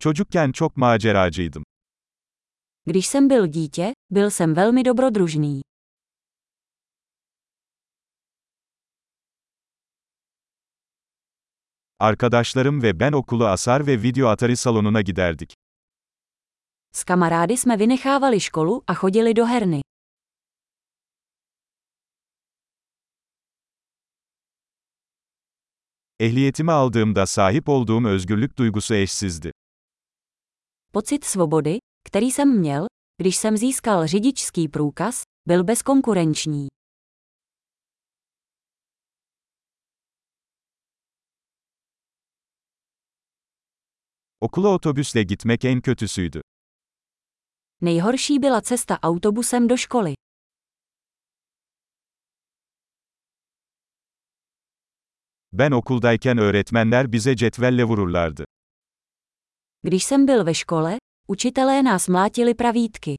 Çocukken çok maceracıydım. Když jsem byl dítě, byl jsem velmi dobrodružný. Arkadaşlarım ve ben okulu asar ve video atari salonuna giderdik. S kamarády jsme vynechávali školu a chodili do herny. Ehliyetimi aldığımda sahip olduğum özgürlük duygusu eşsizdi. Pocit svobody, který jsem měl, když jsem získal řidičský průkaz, byl bezkonkurenční. Okula otobüsle gitmek en kötüsüydü. Nejhorší byla cesta autobusem do školy. Ben okuldayken öğretmenler bize cetvelle vururlardı. Když jsem byl ve škole, učitelé nás mlátili pravítky.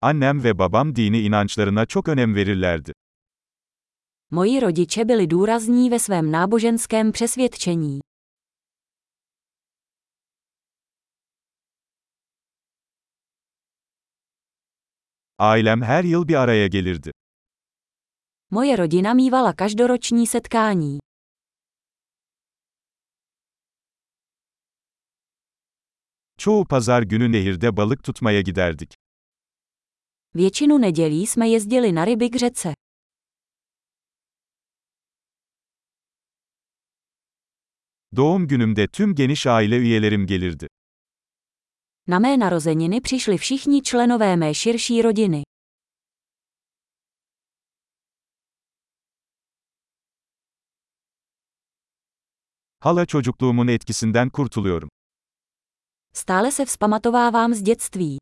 Annem ve babam dini inançlarına çok önem verirlerdi. Moji rodiče byli důrazní ve svém náboženském přesvědčení. Ailem her yıl bir araya gelirdi. Moje rodina mývala každoroční setkání. Çoğu pazar günü nehirde balık tutmaya giderdik. Většinu nedělí jsme jezdili na ryby k řece. Doğum günümde tüm geniş aile üyelerim gelirdi. Na mé narozeniny přišli všichni členové mé širší rodiny. Hala çocukluğumun etkisinden kurtuluyorum. Stále se vzpamatovávám z dětství.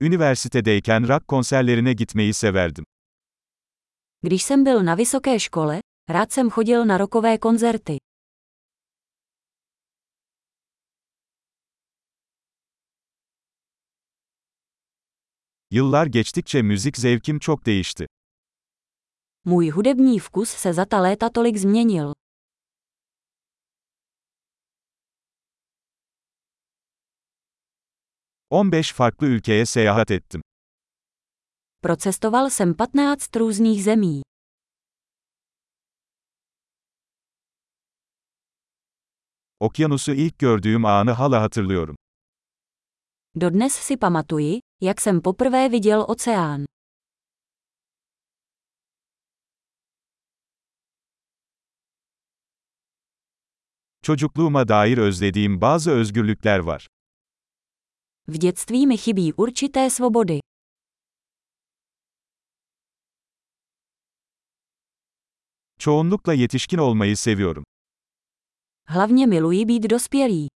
Üniversitedeyken rock konserlerine gitmeyi severdim. Když jsem byl na vysoké škole, rád jsem chodil na rokové koncerty. Yıllar geçtikçe müzik zevkim çok değişti. Můj hudební vkus se za ta léta tolik změnil. ...15 farklı ülkeye seyahat ettim. Procestoval jsem 15 různých zemí. Okyanusu ilk gördüğüm anı hala hatırlıyorum. Dodnes si pamatuji, jak jsem poprvé viděl oceán. Çocukluğuma dair özlediğim bazı özgürlükler var. V dětství mi chybí určité svobody. Çoğunlukla yetişkin olmayı seviyorum. Hlavně miluji být dospělý.